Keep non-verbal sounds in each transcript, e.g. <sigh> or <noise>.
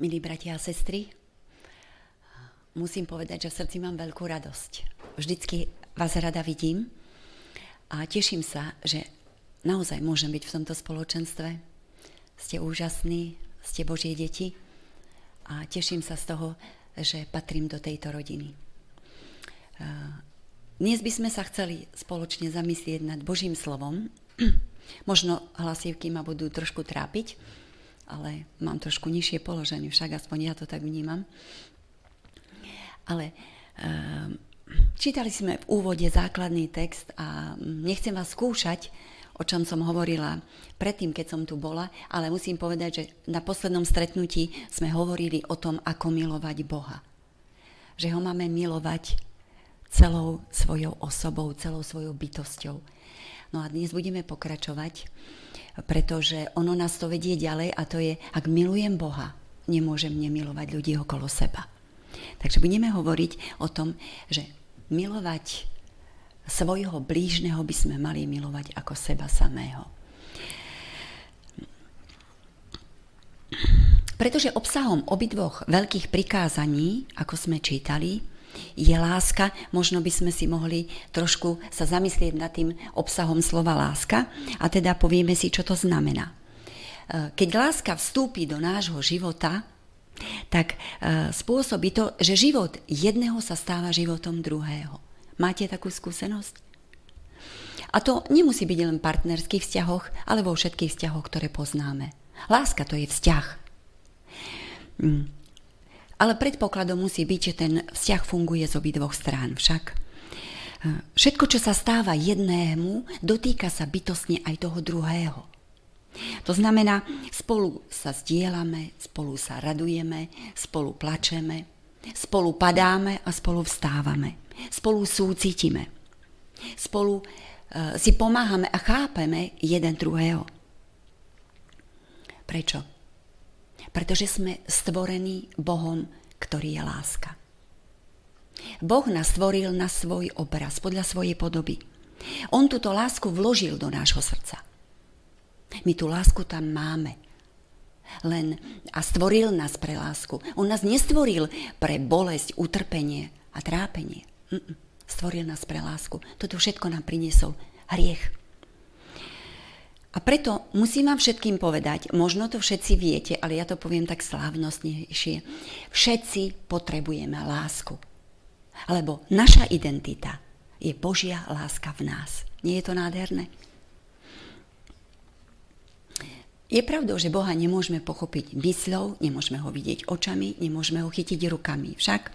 Milí bratia a sestry, musím povedať, že v srdci mám veľkú radosť. Vždycky vás rada vidím a teším sa, že naozaj môžem byť v tomto spoločenstve. Ste úžasní, ste Božie deti a teším sa z toho, že patrím do tejto rodiny. Dnes by sme sa chceli spoločne zamyslieť nad Božím slovom. <clears throat> Možno hlasivky ma budú trošku trápiť, ale mám trošku nižšie položenie, však aspoň ja to tak vnímam. Ale uh, čítali sme v úvode základný text a nechcem vás skúšať, o čom som hovorila predtým, keď som tu bola, ale musím povedať, že na poslednom stretnutí sme hovorili o tom, ako milovať Boha. Že ho máme milovať celou svojou osobou, celou svojou bytosťou. No a dnes budeme pokračovať pretože ono nás to vedie ďalej a to je, ak milujem Boha, nemôžem nemilovať ľudí okolo seba. Takže budeme hovoriť o tom, že milovať svojho blížneho by sme mali milovať ako seba samého. Pretože obsahom obidvoch veľkých prikázaní, ako sme čítali, je láska, možno by sme si mohli trošku sa zamyslieť nad tým obsahom slova láska a teda povieme si, čo to znamená. E, keď láska vstúpi do nášho života, tak e, spôsobí to, že život jedného sa stáva životom druhého. Máte takú skúsenosť? A to nemusí byť len v partnerských vzťahoch, ale vo všetkých vzťahoch, ktoré poznáme. Láska to je vzťah. Ale predpokladom musí byť, že ten vzťah funguje z obidvoch strán však. E, všetko, čo sa stáva jednému, dotýka sa bytostne aj toho druhého. To znamená, spolu sa zdieľame, spolu sa radujeme, spolu plačeme, spolu padáme a spolu vstávame, spolu súcitime, spolu uh, si pomáhame a chápeme jeden druhého. Prečo? Pretože sme stvorení Bohom, ktorý je láska. Boh nás stvoril na svoj obraz, podľa svojej podoby. On túto lásku vložil do nášho srdca. My tú lásku tam máme. Len a stvoril nás pre lásku. On nás nestvoril pre bolesť, utrpenie a trápenie. Stvoril nás pre lásku. Toto všetko nám priniesol hriech. A preto musím vám všetkým povedať, možno to všetci viete, ale ja to poviem tak slávnostnejšie. Všetci potrebujeme lásku. Lebo naša identita je Božia láska v nás. Nie je to nádherné? Je pravdou, že Boha nemôžeme pochopiť mysľou, nemôžeme ho vidieť očami, nemôžeme ho chytiť rukami. Však?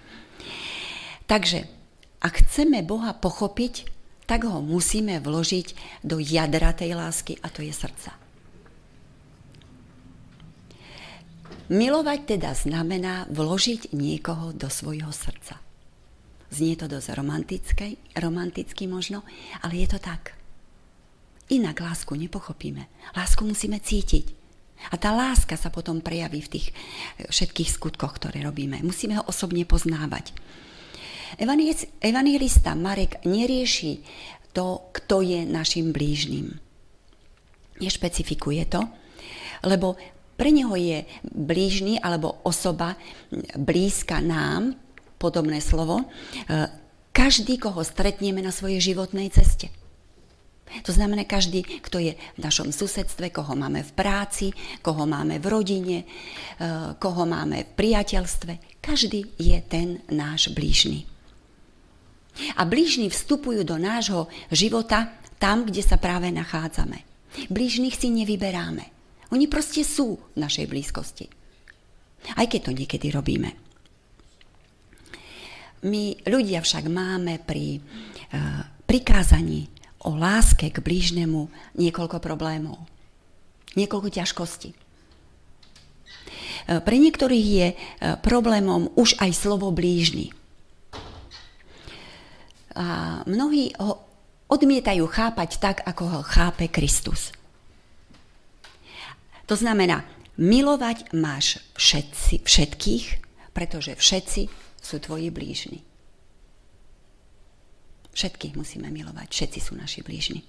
Takže, ak chceme Boha pochopiť, tak ho musíme vložiť do jadra tej lásky a to je srdca. Milovať teda znamená vložiť niekoho do svojho srdca. Znie to dosť romantické, romanticky možno, ale je to tak. Inak lásku nepochopíme. Lásku musíme cítiť. A tá láska sa potom prejaví v tých všetkých skutkoch, ktoré robíme. Musíme ho osobne poznávať. Evangelista Marek nerieši to, kto je našim blížnym. Nešpecifikuje to, lebo pre neho je blížny alebo osoba blízka nám, podobné slovo, e, každý, koho stretneme na svojej životnej ceste. To znamená každý, kto je v našom susedstve, koho máme v práci, koho máme v rodine, e, koho máme v priateľstve. Každý je ten náš blížny. A blížni vstupujú do nášho života tam, kde sa práve nachádzame. Blížnych si nevyberáme. Oni proste sú v našej blízkosti. Aj keď to niekedy robíme. My ľudia však máme pri uh, prikázaní o láske k blížnemu niekoľko problémov. Niekoľko ťažkostí. Uh, pre niektorých je uh, problémom už aj slovo blížny. A mnohí ho odmietajú chápať tak, ako ho chápe Kristus. To znamená, milovať máš všetci, všetkých, pretože všetci sú tvoji blížni. Všetkých musíme milovať, všetci sú naši blížni.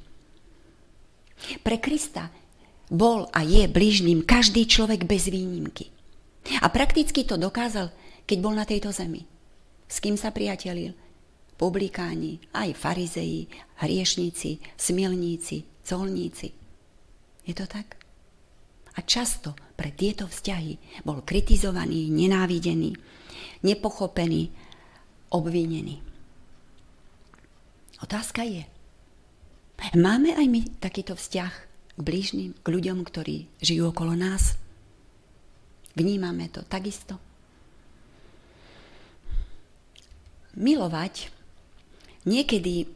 Pre Krista bol a je blížnym každý človek bez výnimky. A prakticky to dokázal, keď bol na tejto zemi. S kým sa priatelil? Publikáni, aj farizeji, hriešníci, smilníci, colníci. Je to tak? A často pre tieto vzťahy bol kritizovaný, nenávidený, nepochopený, obvinený. Otázka je, máme aj my takýto vzťah k blížnym, k ľuďom, ktorí žijú okolo nás? Vnímame to takisto? Milovať niekedy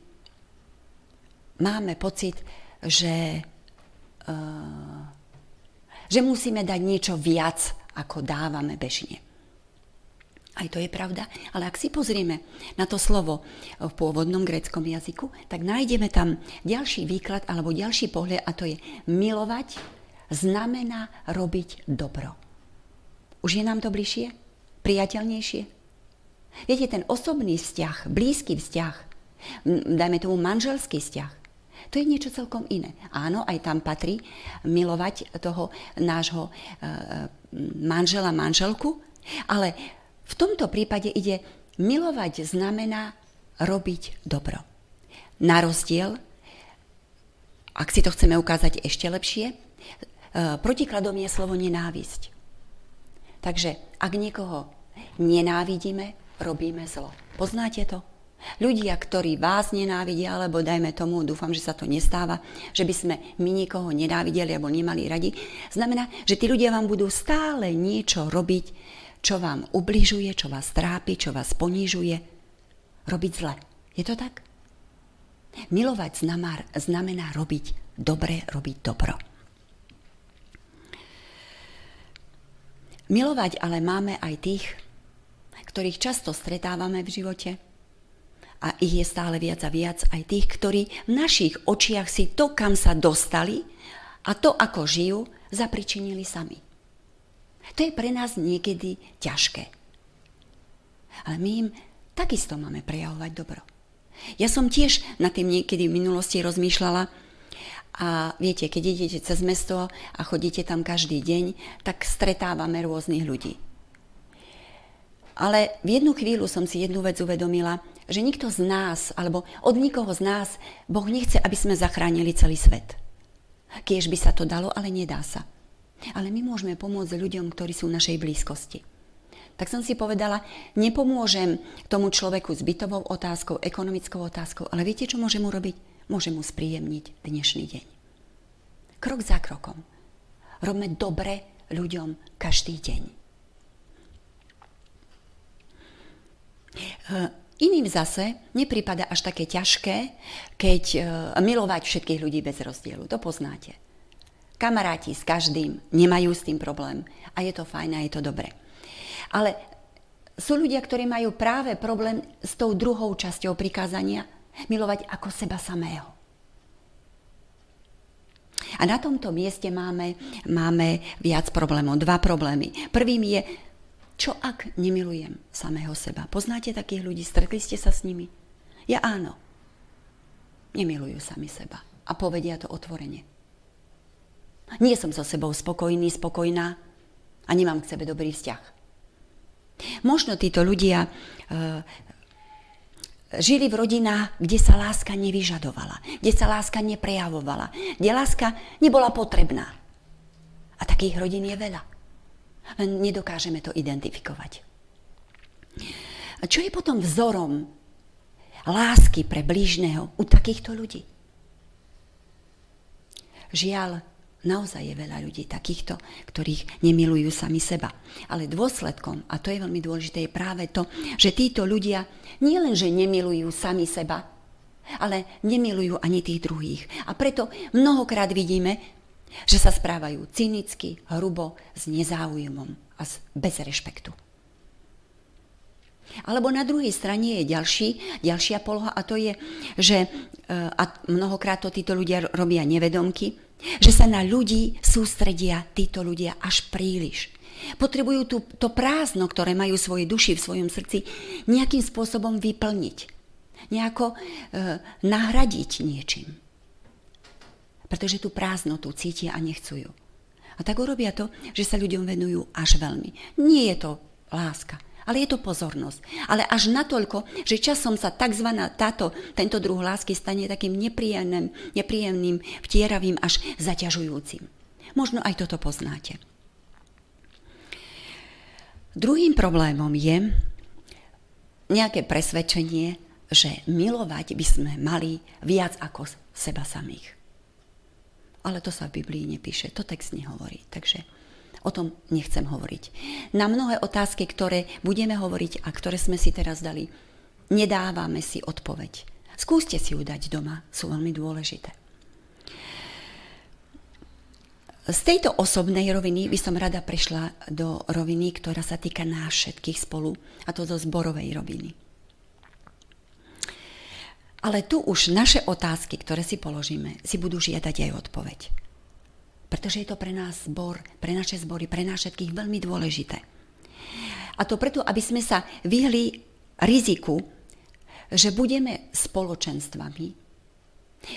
máme pocit, že, uh, že musíme dať niečo viac, ako dávame bežne. Aj to je pravda, ale ak si pozrieme na to slovo v pôvodnom gréckom jazyku, tak nájdeme tam ďalší výklad alebo ďalší pohľad a to je milovať znamená robiť dobro. Už je nám to bližšie? Priateľnejšie? Viete, ten osobný vzťah, blízky vzťah, dajme tomu manželský vzťah, to je niečo celkom iné. Áno, aj tam patrí milovať toho nášho e, e, manžela, manželku, ale v tomto prípade ide milovať znamená robiť dobro. Na rozdiel, ak si to chceme ukázať ešte lepšie, e, protikladom je slovo nenávisť. Takže ak niekoho nenávidíme, robíme zlo. Poznáte to? Ľudia, ktorí vás nenávidia, alebo dajme tomu, dúfam, že sa to nestáva, že by sme my niekoho nenávideli alebo nemali radi, znamená, že tí ľudia vám budú stále niečo robiť, čo vám ubližuje, čo vás trápi, čo vás ponižuje, robiť zle. Je to tak? Milovať znamená, robiť dobre, robiť dobro. Milovať ale máme aj tých, ktorých často stretávame v živote. A ich je stále viac a viac aj tých, ktorí v našich očiach si to, kam sa dostali a to, ako žijú, zapričinili sami. To je pre nás niekedy ťažké. Ale my im takisto máme prejavovať dobro. Ja som tiež na tým niekedy v minulosti rozmýšľala a viete, keď idete cez mesto a chodíte tam každý deň, tak stretávame rôznych ľudí. Ale v jednu chvíľu som si jednu vec uvedomila, že nikto z nás, alebo od nikoho z nás, Boh nechce, aby sme zachránili celý svet. Kiež by sa to dalo, ale nedá sa. Ale my môžeme pomôcť ľuďom, ktorí sú v našej blízkosti. Tak som si povedala, nepomôžem tomu človeku s bytovou otázkou, ekonomickou otázkou, ale viete, čo môžem urobiť? Môžem mu spríjemniť dnešný deň. Krok za krokom. Robme dobre ľuďom každý deň. Iným zase nepripada až také ťažké, keď e, milovať všetkých ľudí bez rozdielu. To poznáte. Kamaráti s každým nemajú s tým problém a je to fajn a je to dobré. Ale sú ľudia, ktorí majú práve problém s tou druhou časťou prikázania, milovať ako seba samého. A na tomto mieste máme, máme viac problémov, dva problémy. Prvým je, čo ak nemilujem samého seba? Poznáte takých ľudí? Stretli ste sa s nimi? Ja áno. Nemilujú sami seba. A povedia to otvorene. Nie som so sebou spokojný, spokojná a nemám k sebe dobrý vzťah. Možno títo ľudia e, žili v rodinách, kde sa láska nevyžadovala, kde sa láska neprejavovala, kde láska nebola potrebná. A takých rodín je veľa. Nedokážeme to identifikovať. A čo je potom vzorom lásky pre blížneho u takýchto ľudí? Žiaľ, Naozaj je veľa ľudí takýchto, ktorých nemilujú sami seba. Ale dôsledkom, a to je veľmi dôležité, je práve to, že títo ľudia nielen, že nemilujú sami seba, ale nemilujú ani tých druhých. A preto mnohokrát vidíme, že sa správajú cynicky, hrubo, s nezáujmom a bez rešpektu. Alebo na druhej strane je ďalší, ďalšia poloha a to je, že e, a mnohokrát to títo ľudia robia nevedomky, že sa na ľudí sústredia títo ľudia až príliš. Potrebujú tú, to prázdno, ktoré majú svoje duši v svojom srdci, nejakým spôsobom vyplniť. Nejako e, nahradiť niečím. Pretože tú prázdnotu cítia a nechcú ju. A tak urobia to, že sa ľuďom venujú až veľmi. Nie je to láska, ale je to pozornosť. Ale až natoľko, že časom sa tzv. Táto, tento druh lásky stane takým nepríjemným, nepríjemným, vtieravým až zaťažujúcim. Možno aj toto poznáte. Druhým problémom je nejaké presvedčenie, že milovať by sme mali viac ako seba samých. Ale to sa v Biblii nepíše, to text nehovorí. Takže o tom nechcem hovoriť. Na mnohé otázky, ktoré budeme hovoriť a ktoré sme si teraz dali, nedávame si odpoveď. Skúste si ju dať doma, sú veľmi dôležité. Z tejto osobnej roviny by som rada prešla do roviny, ktorá sa týka nás všetkých spolu, a to do zborovej roviny. Ale tu už naše otázky, ktoré si položíme, si budú žiadať aj odpoveď. Pretože je to pre nás zbor, pre naše zbory, pre nás všetkých veľmi dôležité. A to preto, aby sme sa vyhli riziku, že budeme spoločenstvami,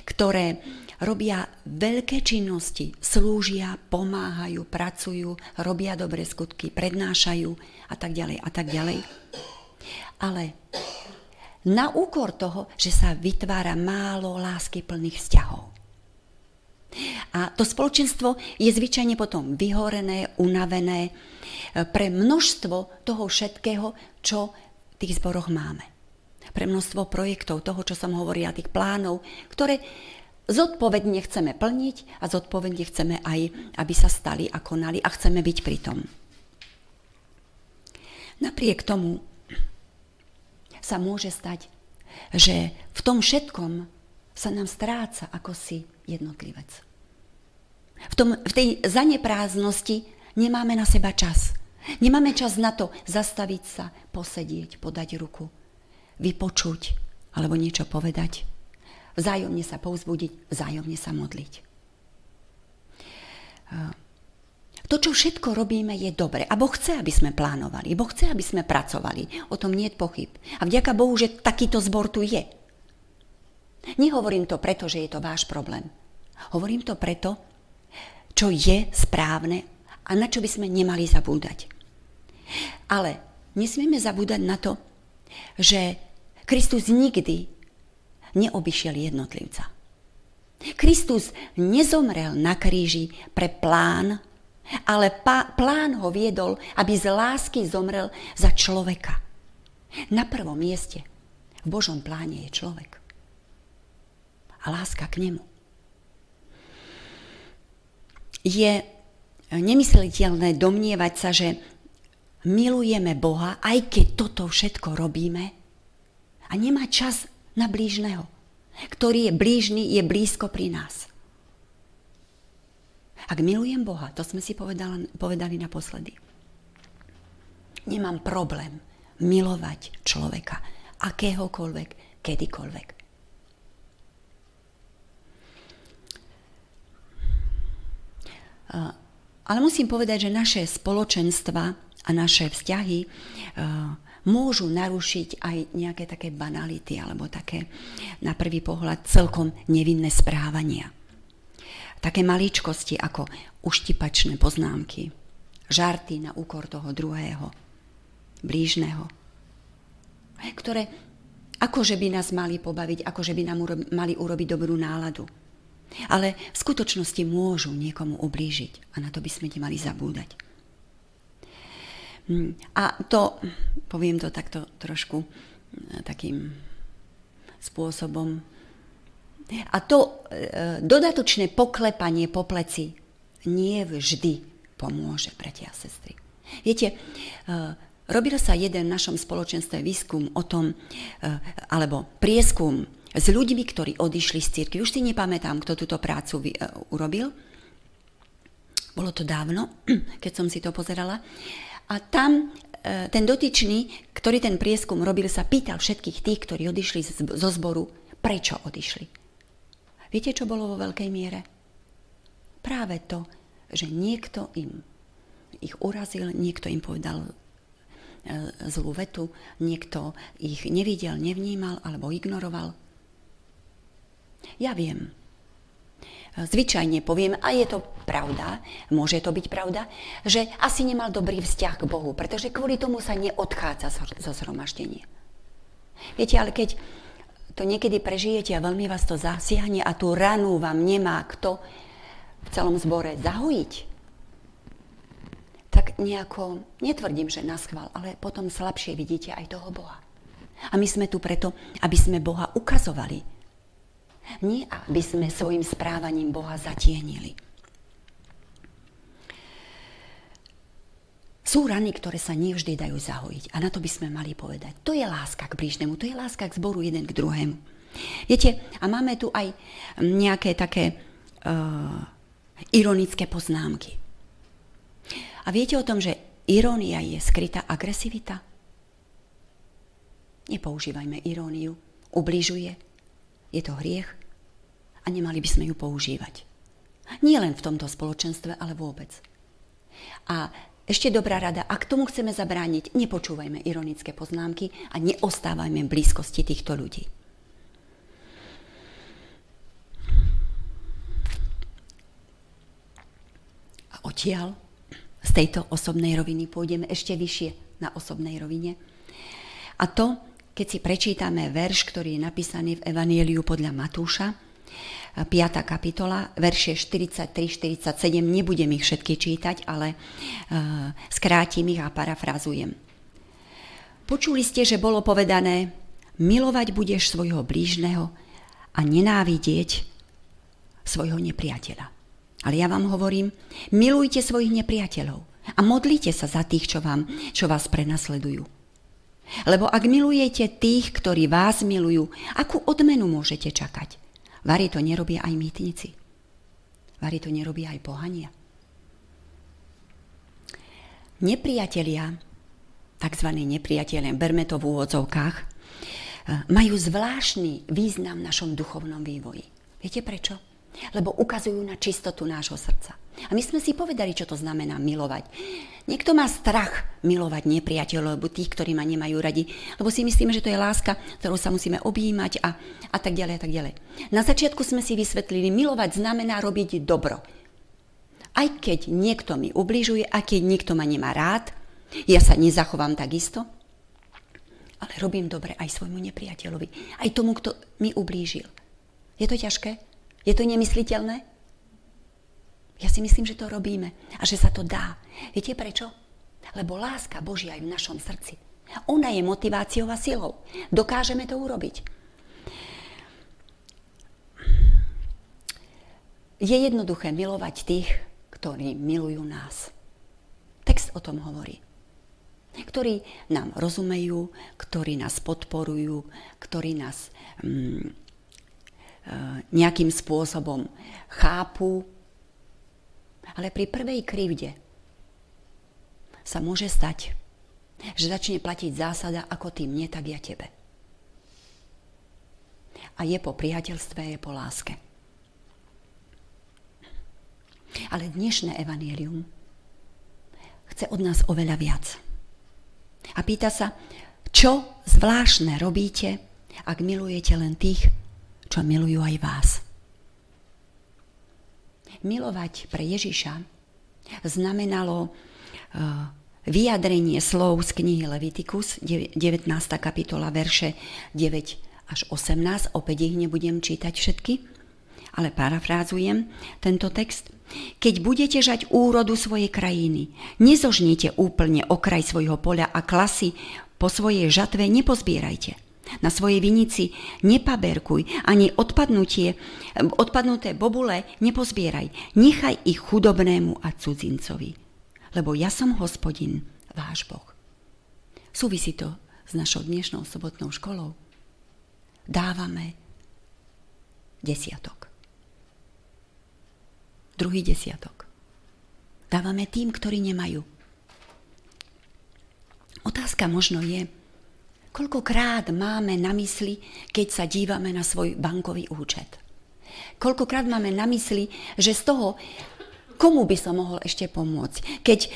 ktoré robia veľké činnosti, slúžia, pomáhajú, pracujú, robia dobré skutky, prednášajú a tak ďalej a tak ďalej. Ale na úkor toho, že sa vytvára málo lásky plných vzťahov. A to spoločenstvo je zvyčajne potom vyhorené, unavené pre množstvo toho všetkého, čo v tých zboroch máme pre množstvo projektov, toho, čo som hovorila, tých plánov, ktoré zodpovedne chceme plniť a zodpovedne chceme aj, aby sa stali a konali a chceme byť pri tom. Napriek tomu sa môže stať, že v tom všetkom sa nám stráca ako si jednotlivec. V, tom, v tej zaneprázdnosti nemáme na seba čas. Nemáme čas na to zastaviť sa, posedieť, podať ruku vypočuť alebo niečo povedať, vzájomne sa povzbudiť, vzájomne sa modliť. To, čo všetko robíme, je dobre. A Boh chce, aby sme plánovali. Boh chce, aby sme pracovali. O tom nie je pochyb. A vďaka Bohu, že takýto zbor tu je. Nehovorím to preto, že je to váš problém. Hovorím to preto, čo je správne a na čo by sme nemali zabúdať. Ale nesmieme zabúdať na to, že Kristus nikdy neobyšiel jednotlivca. Kristus nezomrel na kríži pre plán, ale pá, plán ho viedol, aby z lásky zomrel za človeka. Na prvom mieste v Božom pláne je človek. A láska k nemu. Je nemysliteľné domnievať sa, že milujeme Boha, aj keď toto všetko robíme a nemá čas na blížneho, ktorý je blížny, je blízko pri nás. Ak milujem Boha, to sme si povedali, povedali naposledy, nemám problém milovať človeka, akéhokoľvek, kedykoľvek. Ale musím povedať, že naše spoločenstva a naše vzťahy môžu narušiť aj nejaké také banality alebo také na prvý pohľad celkom nevinné správania. Také maličkosti ako uštipačné poznámky, žarty na úkor toho druhého, blížneho, ktoré akože by nás mali pobaviť, akože by nám mali urobiť dobrú náladu. Ale v skutočnosti môžu niekomu ublížiť a na to by sme nemali zabúdať. Mm. A to, poviem to takto trošku eh, takým spôsobom. A to e, dodatočné poklepanie po pleci nie vždy pomôže, bratia a sestry. Viete, e, robil sa jeden v našom spoločenstve výskum o tom, e, alebo prieskum s ľuďmi, ktorí odišli z cirkvi. Už si nepamätám, kto túto prácu vy, e, urobil. Bolo to dávno, <clears throat> keď som si to pozerala. A tam e, ten dotyčný, ktorý ten prieskum robil, sa pýtal všetkých tých, ktorí odišli zo zboru, prečo odišli. Viete, čo bolo vo veľkej miere? Práve to, že niekto im ich urazil, niekto im povedal e, zlú vetu, niekto ich nevidel, nevnímal alebo ignoroval. Ja viem, zvyčajne poviem, a je to pravda, môže to byť pravda, že asi nemal dobrý vzťah k Bohu, pretože kvôli tomu sa neodchádza zo zhromaždenia. Viete, ale keď to niekedy prežijete a veľmi vás to zasiahne a tú ranu vám nemá kto v celom zbore zahojiť, tak nejako, netvrdím, že na schvál, ale potom slabšie vidíte aj toho Boha. A my sme tu preto, aby sme Boha ukazovali. Nie, aby sme svojim správaním Boha zatienili. Sú rany, ktoré sa nevždy dajú zahojiť. A na to by sme mali povedať. To je láska k blížnemu, to je láska k zboru jeden k druhému. Viete, a máme tu aj nejaké také uh, ironické poznámky. A viete o tom, že irónia je skrytá agresivita? Nepoužívajme iróniu. Ubližuje. Je to hriech a nemali by sme ju používať. Nie len v tomto spoločenstve, ale vôbec. A ešte dobrá rada, ak tomu chceme zabrániť, nepočúvajme ironické poznámky a neostávajme v blízkosti týchto ľudí. A odtiaľ z tejto osobnej roviny pôjdeme ešte vyššie na osobnej rovine. A to, keď si prečítame verš, ktorý je napísaný v Evanieliu podľa Matúša, 5. kapitola, verše 43-47, nebudem ich všetky čítať, ale uh, skrátim ich a parafrazujem. Počuli ste, že bolo povedané, milovať budeš svojho blížneho a nenávidieť svojho nepriateľa. Ale ja vám hovorím, milujte svojich nepriateľov a modlite sa za tých, čo, vám, čo vás prenasledujú. Lebo ak milujete tých, ktorí vás milujú, akú odmenu môžete čakať? Vary to nerobia aj mýtnici. Vary to nerobia aj pohania. Nepriatelia, tzv. nepriatelia, berme to v úvodzovkách, eh, majú zvláštny význam v našom duchovnom vývoji. Viete prečo? Lebo ukazujú na čistotu nášho srdca. A my sme si povedali, čo to znamená milovať. Niekto má strach milovať nepriateľov, alebo tých, ktorí ma nemajú radi, lebo si myslíme, že to je láska, ktorou sa musíme objímať a, a tak ďalej a tak ďalej. Na začiatku sme si vysvetlili, milovať znamená robiť dobro. Aj keď niekto mi ubližuje, aj keď niekto ma nemá rád, ja sa nezachovám takisto, ale robím dobre aj svojmu nepriateľovi, aj tomu, kto mi ublížil. Je to ťažké? Je to nemysliteľné? Ja si myslím, že to robíme a že sa to dá. Viete prečo? Lebo láska Božia je v našom srdci. Ona je motiváciou a silou. Dokážeme to urobiť. Je jednoduché milovať tých, ktorí milujú nás. Text o tom hovorí. Ktorí nám rozumejú, ktorí nás podporujú, ktorí nás mm, nejakým spôsobom chápu, ale pri prvej krivde sa môže stať, že začne platiť zásada ako ty mne, tak ja tebe. A je po priateľstve, je po láske. Ale dnešné evanielium chce od nás oveľa viac. A pýta sa, čo zvláštne robíte, ak milujete len tých, čo milujú aj vás milovať pre Ježiša znamenalo uh, vyjadrenie slov z knihy Levitikus, 19. kapitola, verše 9 až 18. Opäť ich nebudem čítať všetky, ale parafrázujem tento text. Keď budete žať úrodu svojej krajiny, nezožnite úplne okraj svojho poľa a klasy po svojej žatve nepozbierajte. Na svojej vinici nepaberkuj, ani odpadnutie, odpadnuté bobule nepozbieraj. Nechaj ich chudobnému a cudzincovi. Lebo ja som hospodin, váš Boh. Súvisí to s našou dnešnou sobotnou školou. Dávame desiatok. Druhý desiatok. Dávame tým, ktorí nemajú. Otázka možno je, Koľkokrát máme na mysli, keď sa dívame na svoj bankový účet? Koľkokrát máme na mysli, že z toho komu by som mohol ešte pomôcť. Keď e,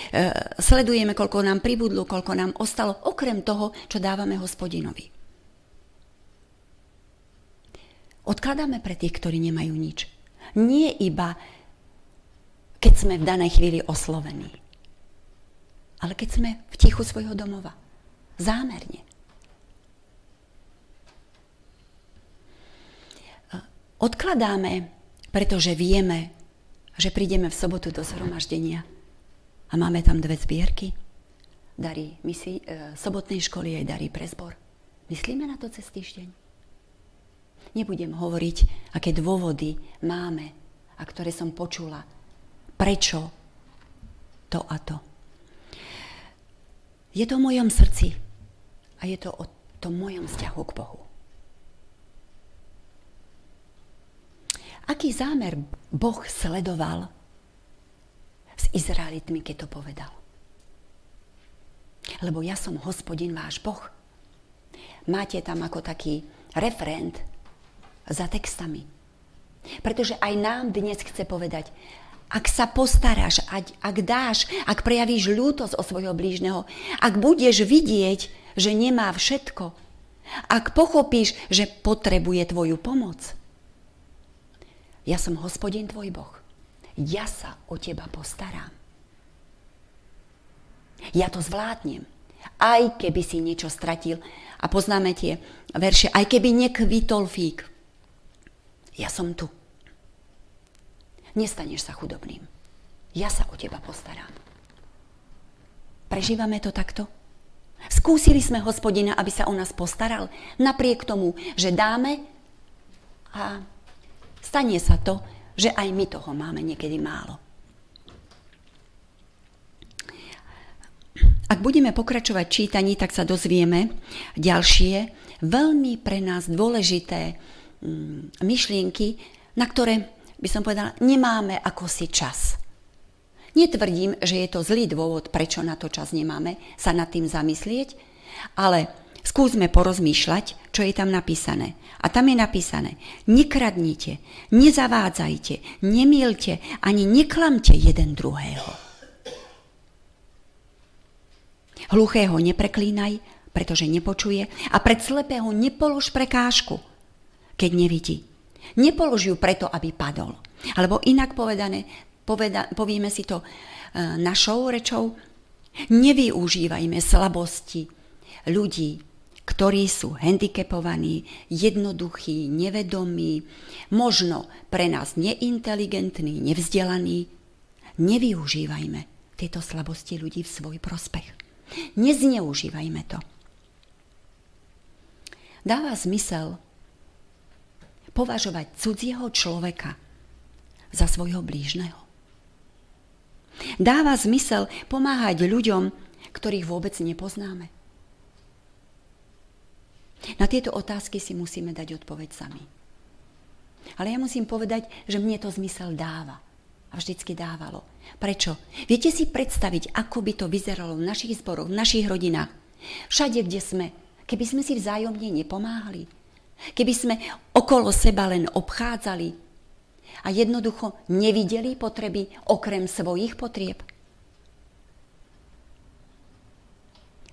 sledujeme, koľko nám pribudlo, koľko nám ostalo, okrem toho, čo dávame hospodinovi. Odkladáme pre tých, ktorí nemajú nič. Nie iba, keď sme v danej chvíli oslovení, ale keď sme v tichu svojho domova. Zámerne. Odkladáme, pretože vieme, že prídeme v sobotu do zhromaždenia a máme tam dve zbierky, dary misi, e, sobotnej školy aj dary pre zbor. Myslíme na to cez týždeň? Nebudem hovoriť, aké dôvody máme a ktoré som počula. Prečo to a to. Je to v mojom srdci a je to o tom mojom vzťahu k Bohu. Aký zámer Boh sledoval s Izraelitmi, keď to povedal? Lebo ja som hospodin váš Boh. Máte tam ako taký referent za textami. Pretože aj nám dnes chce povedať, ak sa postaráš, ak, ak dáš, ak prejavíš ľútosť o svojho blížneho, ak budeš vidieť, že nemá všetko, ak pochopíš, že potrebuje tvoju pomoc, ja som hospodin tvoj Boh. Ja sa o teba postarám. Ja to zvládnem. Aj keby si niečo stratil. A poznáme tie verše. Aj keby nekvitol fík. Ja som tu. Nestaneš sa chudobným. Ja sa o teba postarám. Prežívame to takto? Skúsili sme hospodina, aby sa o nás postaral, napriek tomu, že dáme a Stane sa to, že aj my toho máme niekedy málo. Ak budeme pokračovať čítaní, tak sa dozvieme ďalšie veľmi pre nás dôležité mm, myšlienky, na ktoré by som povedala, nemáme ako si čas. Netvrdím, že je to zlý dôvod, prečo na to čas nemáme, sa nad tým zamyslieť, ale Skúsme porozmýšľať, čo je tam napísané. A tam je napísané, nekradnite, nezavádzajte, nemielte, ani neklamte jeden druhého. Hluchého nepreklínaj, pretože nepočuje a pred slepého nepolož prekážku, keď nevidí. Nepolož ju preto, aby padol. Alebo inak povedané, poveda, povieme si to e, našou rečou, nevyužívajme slabosti ľudí ktorí sú handicapovaní, jednoduchí, nevedomí, možno pre nás neinteligentní, nevzdelaní. Nevyužívajme tieto slabosti ľudí v svoj prospech. Nezneužívajme to. Dáva zmysel považovať cudzieho človeka za svojho blížneho. Dáva zmysel pomáhať ľuďom, ktorých vôbec nepoznáme. Na tieto otázky si musíme dať odpoveď sami. Ale ja musím povedať, že mne to zmysel dáva. A vždycky dávalo. Prečo? Viete si predstaviť, ako by to vyzeralo v našich zboroch, v našich rodinách, všade, kde sme, keby sme si vzájomne nepomáhali, keby sme okolo seba len obchádzali a jednoducho nevideli potreby okrem svojich potrieb.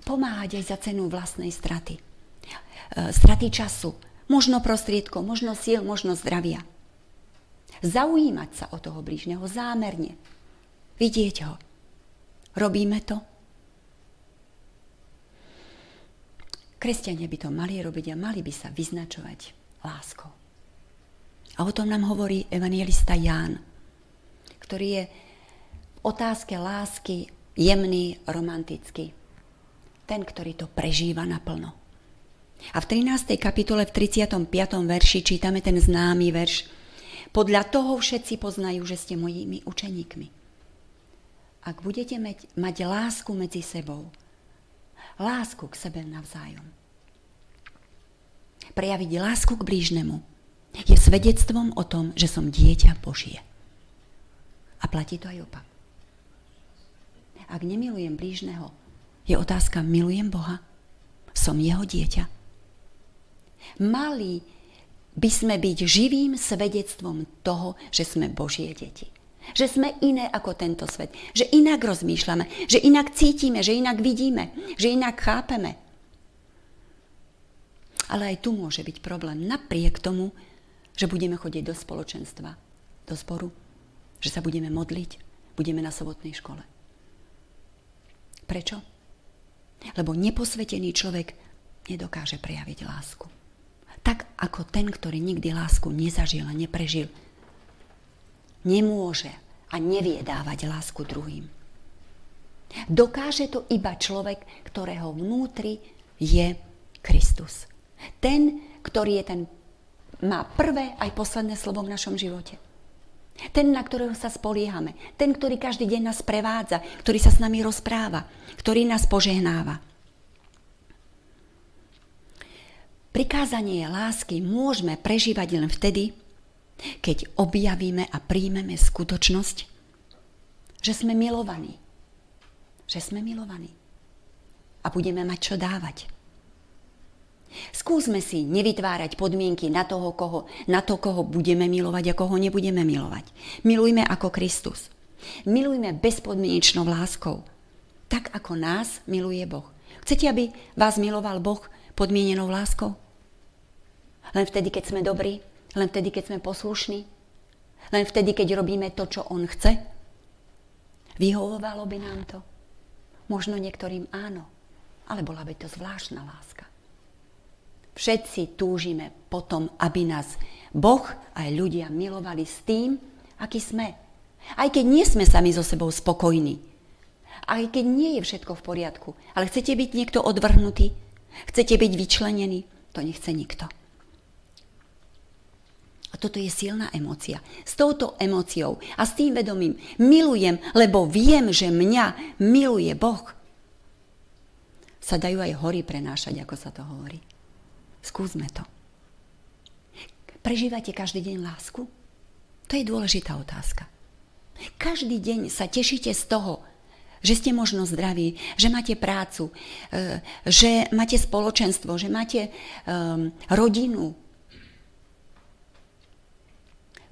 Pomáhať aj za cenu vlastnej straty. E, straty času, možno prostriedkov, možno síl, možno zdravia. Zaujímať sa o toho blížneho zámerne. Vidieť ho. Robíme to? Kresťania by to mali robiť a mali by sa vyznačovať láskou. A o tom nám hovorí evangelista Ján, ktorý je v otázke lásky jemný, romantický. Ten, ktorý to prežíva naplno. A v 13. kapitole v 35. verši čítame ten známy verš. Podľa toho všetci poznajú, že ste mojimi učeníkmi. Ak budete mať, mať lásku medzi sebou, lásku k sebe navzájom, prejaviť lásku k blížnemu, je svedectvom o tom, že som dieťa Božie. A platí to aj opak. Ak nemilujem blížneho, je otázka, milujem Boha? Som jeho dieťa? Mali by sme byť živým svedectvom toho, že sme Božie deti. Že sme iné ako tento svet. Že inak rozmýšľame, že inak cítime, že inak vidíme, že inak chápeme. Ale aj tu môže byť problém. Napriek tomu, že budeme chodiť do spoločenstva. do zboru, že sa budeme modliť, budeme na sobotnej škole. Prečo? Lebo neposvetený človek nedokáže prejaviť lásku. Tak ako ten, ktorý nikdy lásku nezažil a neprežil, nemôže a nevie dávať lásku druhým. Dokáže to iba človek, ktorého vnútri je Kristus. Ten, ktorý je ten, má prvé aj posledné slovo v našom živote. Ten, na ktorého sa spoliehame. Ten, ktorý každý deň nás prevádza, ktorý sa s nami rozpráva, ktorý nás požehnáva. Prikázanie lásky môžeme prežívať len vtedy, keď objavíme a príjmeme skutočnosť, že sme milovaní. Že sme milovaní. A budeme mať čo dávať. Skúsme si nevytvárať podmienky na, toho, koho, na to, koho budeme milovať a koho nebudeme milovať. Milujme ako Kristus. Milujme bezpodmienečnou láskou. Tak ako nás miluje Boh. Chcete, aby vás miloval Boh podmienenou láskou? Len vtedy, keď sme dobrí? Len vtedy, keď sme poslušní? Len vtedy, keď robíme to, čo On chce? Vyhovovalo by nám to? Možno niektorým áno, ale bola by to zvláštna láska. Všetci túžime potom, aby nás Boh aj ľudia milovali s tým, aký sme. Aj keď nie sme sami so sebou spokojní. Aj keď nie je všetko v poriadku. Ale chcete byť niekto odvrhnutý? Chcete byť vyčlenený? To nechce nikto. Toto je silná emócia. S touto emóciou a s tým vedomím milujem, lebo viem, že mňa miluje Boh. Sa dajú aj hory prenášať, ako sa to hovorí. Skúsme to. Prežívate každý deň lásku? To je dôležitá otázka. Každý deň sa tešíte z toho, že ste možno zdraví, že máte prácu, e, že máte spoločenstvo, že máte um, rodinu.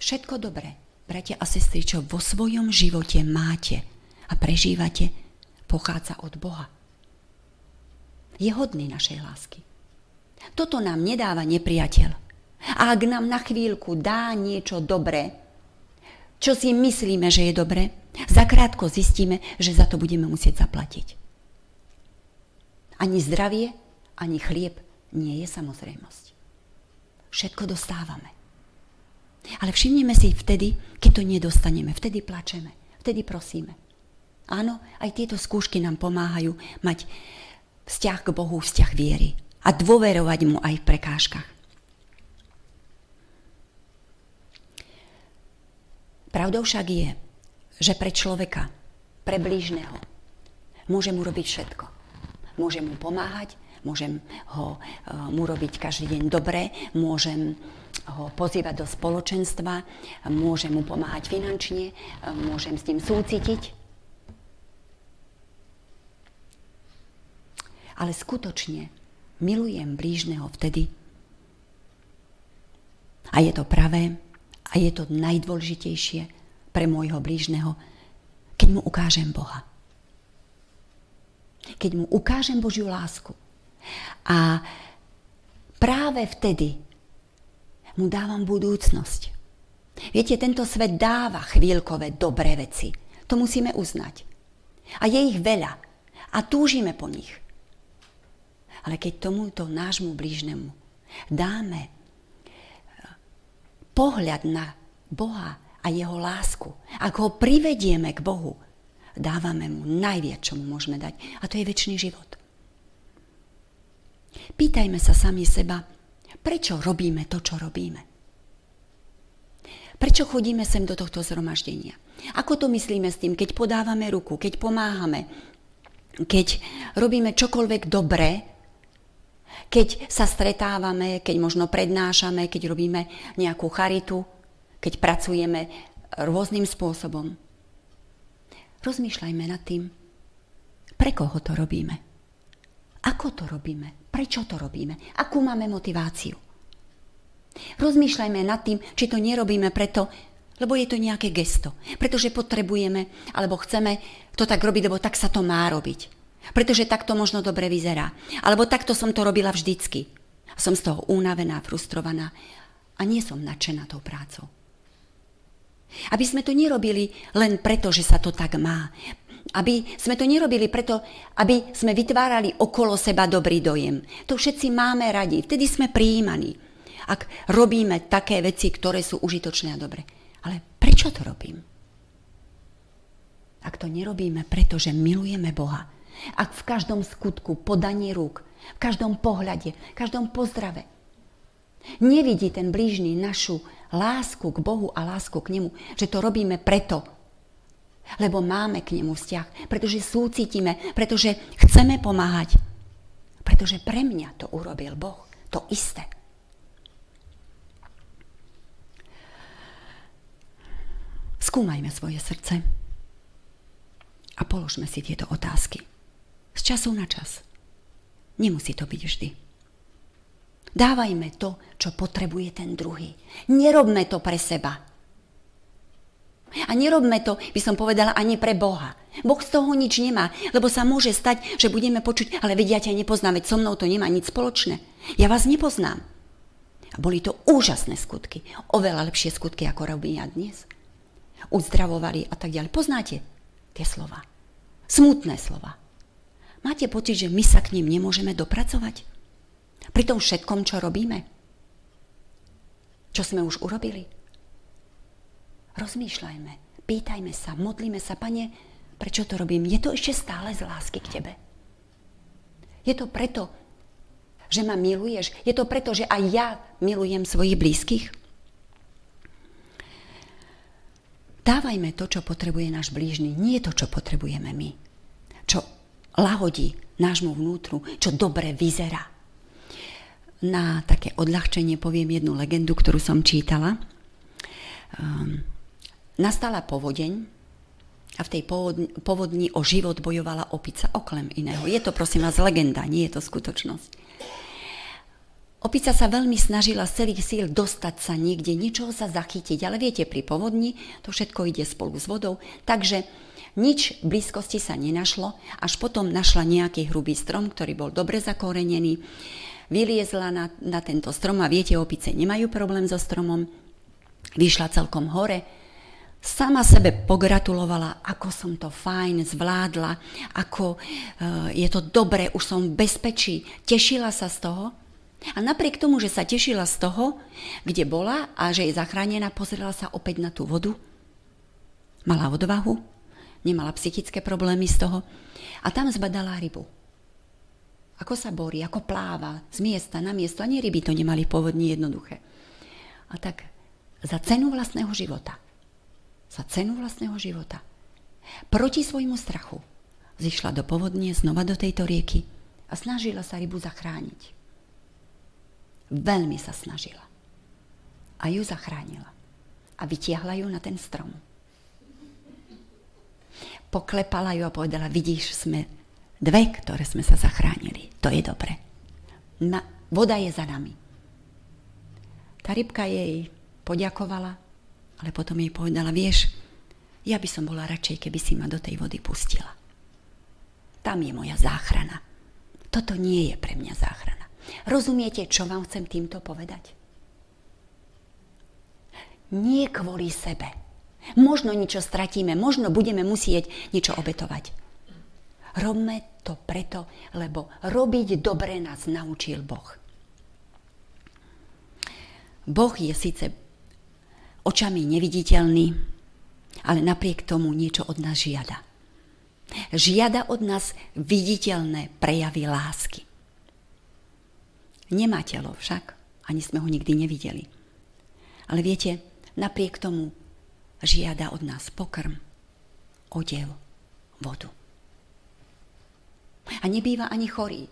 Všetko dobré, bratia a sestry, čo vo svojom živote máte a prežívate, pochádza od Boha. Je hodný našej lásky. Toto nám nedáva nepriateľ. A ak nám na chvíľku dá niečo dobré, čo si myslíme, že je dobré, zakrátko zistíme, že za to budeme musieť zaplatiť. Ani zdravie, ani chlieb nie je samozrejmosť. Všetko dostávame. Ale všimneme si vtedy, keď to nedostaneme, vtedy plačeme, vtedy prosíme. Áno, aj tieto skúšky nám pomáhajú mať vzťah k Bohu, vzťah viery a dôverovať mu aj v prekážkach. Pravdou však je, že pre človeka, pre blížneho, môžem urobiť všetko. Môžem mu pomáhať, môžem ho, e, mu robiť každý deň dobre, môžem ho pozývať do spoločenstva, môžem mu pomáhať finančne, môžem s ním súcitiť. Ale skutočne milujem blížneho vtedy. A je to pravé a je to najdôležitejšie pre môjho blížneho, keď mu ukážem Boha. Keď mu ukážem Božiu lásku. A práve vtedy mu dávam budúcnosť. Viete, tento svet dáva chvíľkové dobré veci. To musíme uznať. A je ich veľa. A túžime po nich. Ale keď tomuto nášmu blížnemu dáme eh, pohľad na Boha a jeho lásku, ak ho privedieme k Bohu, dávame mu najviac, čo mu môžeme dať. A to je väčší život. Pýtajme sa sami seba, prečo robíme to, čo robíme. Prečo chodíme sem do tohto zhromaždenia? Ako to myslíme s tým, keď podávame ruku, keď pomáhame, keď robíme čokoľvek dobré, keď sa stretávame, keď možno prednášame, keď robíme nejakú charitu, keď pracujeme rôznym spôsobom. Rozmýšľajme nad tým, pre koho to robíme. Ako to robíme? Prečo to robíme? Akú máme motiváciu? Rozmýšľajme nad tým, či to nerobíme preto, lebo je to nejaké gesto. Pretože potrebujeme, alebo chceme to tak robiť, lebo tak sa to má robiť. Pretože takto možno dobre vyzerá. Alebo takto som to robila vždycky. Som z toho únavená, frustrovaná a nie som nadšená tou prácou. Aby sme to nerobili len preto, že sa to tak má. Aby sme to nerobili preto, aby sme vytvárali okolo seba dobrý dojem. To všetci máme radi, vtedy sme prijímaní. Ak robíme také veci, ktoré sú užitočné a dobre. Ale prečo to robím? Ak to nerobíme, pretože milujeme Boha. Ak v každom skutku, podaní rúk, v každom pohľade, v každom pozdrave nevidí ten blížny našu lásku k Bohu a lásku k nemu, že to robíme preto, lebo máme k nemu vzťah, pretože súcitíme, pretože chceme pomáhať, pretože pre mňa to urobil Boh, to isté. Skúmajme svoje srdce a položme si tieto otázky. Z času na čas. Nemusí to byť vždy. Dávajme to, čo potrebuje ten druhý. Nerobme to pre seba. A nerobme to, by som povedala, ani pre Boha. Boh z toho nič nemá, lebo sa môže stať, že budeme počuť, ale vedia ťa nepoznám, so mnou to nemá nič spoločné. Ja vás nepoznám. A boli to úžasné skutky. Oveľa lepšie skutky, ako robím ja dnes. Uzdravovali a tak ďalej. Poznáte tie slova. Smutné slova. Máte pocit, že my sa k ním nemôžeme dopracovať? Pri tom všetkom, čo robíme? Čo sme už urobili? Rozmýšľajme, pýtajme sa, modlíme sa, pane, prečo to robím? Je to ešte stále z lásky k tebe? Je to preto, že ma miluješ? Je to preto, že aj ja milujem svojich blízkych? Dávajme to, čo potrebuje náš blížny, nie to, čo potrebujeme my. Čo lahodí nášmu vnútru, čo dobre vyzerá. Na také odľahčenie poviem jednu legendu, ktorú som čítala. Um, nastala povodeň a v tej povodni, o život bojovala opica, oklem iného. Je to prosím vás legenda, nie je to skutočnosť. Opica sa veľmi snažila z celých síl dostať sa niekde, niečoho sa zachytiť, ale viete, pri povodni to všetko ide spolu s vodou, takže nič v blízkosti sa nenašlo, až potom našla nejaký hrubý strom, ktorý bol dobre zakorenený. Vyliezla na, na tento strom a viete, opice nemajú problém so stromom. Vyšla celkom hore, sama sebe pogratulovala, ako som to fajn zvládla, ako uh, je to dobre, už som v bezpečí. Tešila sa z toho. A napriek tomu, že sa tešila z toho, kde bola a že je zachránená, pozrela sa opäť na tú vodu. Mala odvahu, nemala psychické problémy z toho. A tam zbadala rybu. Ako sa borí, ako pláva z miesta na miesto. Ani ryby to nemali pôvodne jednoduché. A tak za cenu vlastného života. Za cenu vlastného života. Proti svojmu strachu zišla do povodne, znova do tejto rieky a snažila sa rybu zachrániť. Veľmi sa snažila. A ju zachránila. A vytiahla ju na ten strom poklepala ju a povedala, vidíš, sme dve, ktoré sme sa zachránili. To je dobre. Na, voda je za nami. Tá rybka jej poďakovala, ale potom jej povedala, vieš, ja by som bola radšej, keby si ma do tej vody pustila. Tam je moja záchrana. Toto nie je pre mňa záchrana. Rozumiete, čo vám chcem týmto povedať? Nie kvôli sebe, Možno niečo stratíme, možno budeme musieť niečo obetovať. Robme to preto, lebo robiť dobre nás naučil Boh. Boh je síce očami neviditeľný, ale napriek tomu niečo od nás žiada. Žiada od nás viditeľné prejavy lásky. Nemá telo však, ani sme ho nikdy nevideli. Ale viete, napriek tomu žiada od nás pokrm, odev, vodu. A nebýva ani chorý.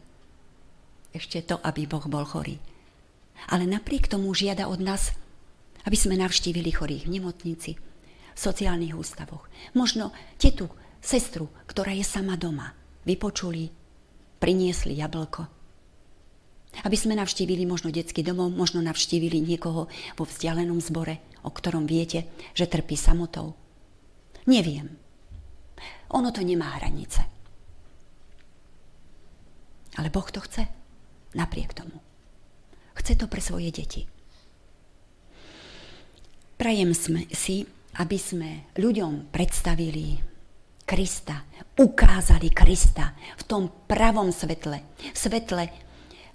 Ešte to, aby Boh bol chorý. Ale napriek tomu žiada od nás, aby sme navštívili chorých v nemocnici, v sociálnych ústavoch. Možno tetu, sestru, ktorá je sama doma. Vypočuli, priniesli jablko. Aby sme navštívili možno detský domov, možno navštívili niekoho vo vzdialenom zbore, o ktorom viete, že trpí samotou? Neviem. Ono to nemá hranice. Ale Boh to chce. Napriek tomu. Chce to pre svoje deti. Prajem sme si, aby sme ľuďom predstavili Krista, ukázali Krista v tom pravom svetle, svetle,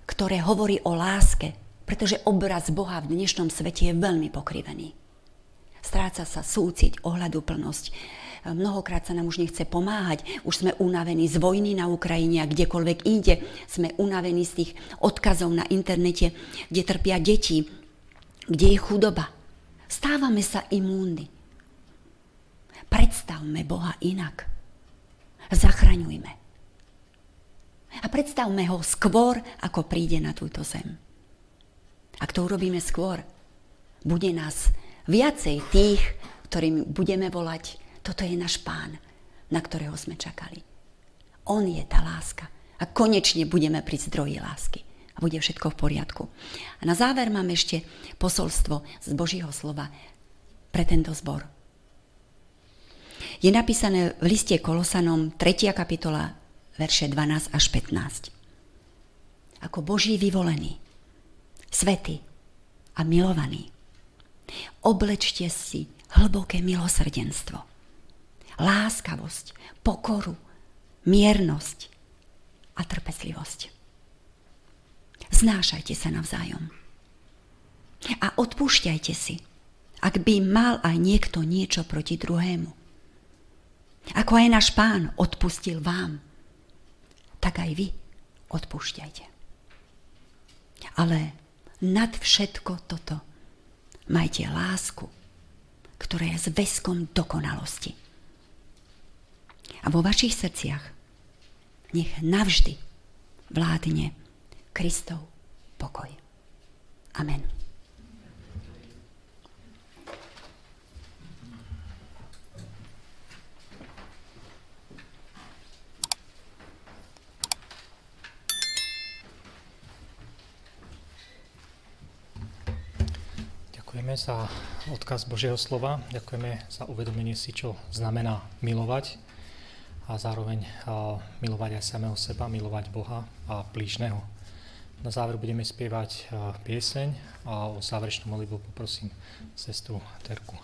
ktoré hovorí o láske, pretože obraz Boha v dnešnom svete je veľmi pokrivený. Stráca sa súcit, ohľaduplnosť. Mnohokrát sa nám už nechce pomáhať. Už sme unavení z vojny na Ukrajine a kdekoľvek inde. Sme unavení z tých odkazov na internete, kde trpia deti, kde je chudoba. Stávame sa imúnni. Predstavme Boha inak. Zachraňujme. A predstavme ho skôr, ako príde na túto zem. Ak to urobíme skôr, bude nás viacej tých, ktorým budeme volať, toto je náš pán, na ktorého sme čakali. On je tá láska. A konečne budeme pri zdroji lásky. A bude všetko v poriadku. A na záver mám ešte posolstvo z Božího slova pre tento zbor je napísané v liste Kolosanom 3. kapitola, verše 12 až 15. Ako Boží vyvolený, svety a milovaný, oblečte si hlboké milosrdenstvo, láskavosť, pokoru, miernosť a trpezlivosť. Znášajte sa navzájom. A odpúšťajte si, ak by mal aj niekto niečo proti druhému. Ako aj náš pán odpustil vám, tak aj vy odpúšťajte. Ale nad všetko toto majte lásku, ktorá je zväzkom dokonalosti. A vo vašich srdciach nech navždy vládne Kristov pokoj. Amen. Ďakujeme za odkaz Božieho slova, ďakujeme za uvedomenie si, čo znamená milovať a zároveň milovať aj samého seba, milovať Boha a blížneho. Na záver budeme spievať pieseň a o záverečnú modlitbu poprosím sestru Terku.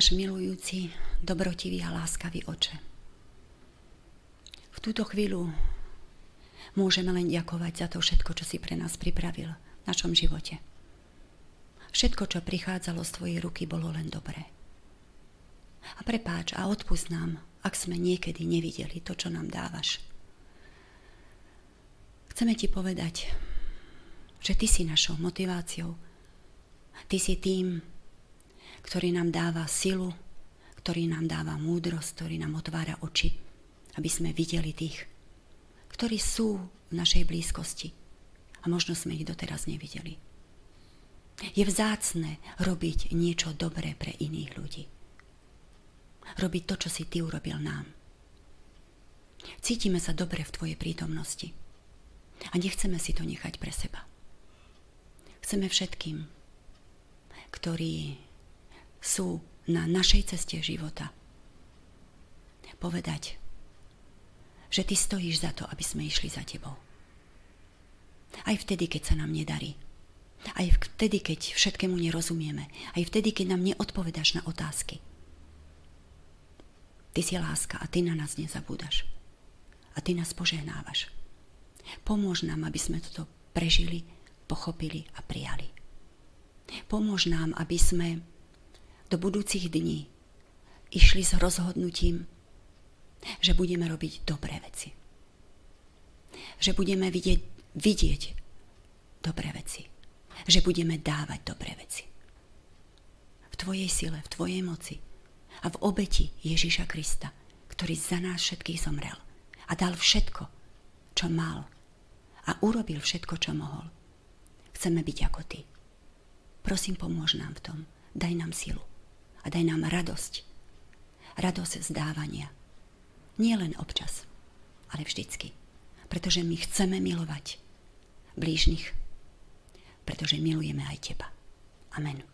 Náš milujúci, dobrotivý a láskavý oče. V túto chvíľu môžeme len ďakovať za to všetko, čo si pre nás pripravil v našom živote. Všetko, čo prichádzalo z Tvojej ruky, bolo len dobré. A prepáč a odpust nám, ak sme niekedy nevideli to, čo nám dávaš. Chceme Ti povedať, že Ty si našou motiváciou. Ty si tým, ktorý nám dáva silu, ktorý nám dáva múdrosť, ktorý nám otvára oči, aby sme videli tých, ktorí sú v našej blízkosti a možno sme ich doteraz nevideli. Je vzácne robiť niečo dobré pre iných ľudí. Robiť to, čo si ty urobil nám. Cítime sa dobre v tvojej prítomnosti a nechceme si to nechať pre seba. Chceme všetkým, ktorí sú na našej ceste života, povedať, že ty stojíš za to, aby sme išli za tebou. Aj vtedy, keď sa nám nedarí aj vtedy, keď všetkému nerozumieme. Aj vtedy, keď nám neodpovedáš na otázky. Ty si láska a ty na nás nezabúdaš. A ty nás požehnávaš. Pomôž nám, aby sme toto prežili, pochopili a prijali. Pomôž nám, aby sme do budúcich dní išli s rozhodnutím, že budeme robiť dobré veci. Že budeme vidieť, vidieť dobré veci že budeme dávať dobré veci. V Tvojej sile, v Tvojej moci a v obeti Ježiša Krista, ktorý za nás všetkých zomrel a dal všetko, čo mal a urobil všetko, čo mohol. Chceme byť ako Ty. Prosím, pomôž nám v tom. Daj nám silu a daj nám radosť. Radosť z dávania. Nie len občas, ale vždycky. Pretože my chceme milovať blížnych pretože milujeme aj Teba. Amen.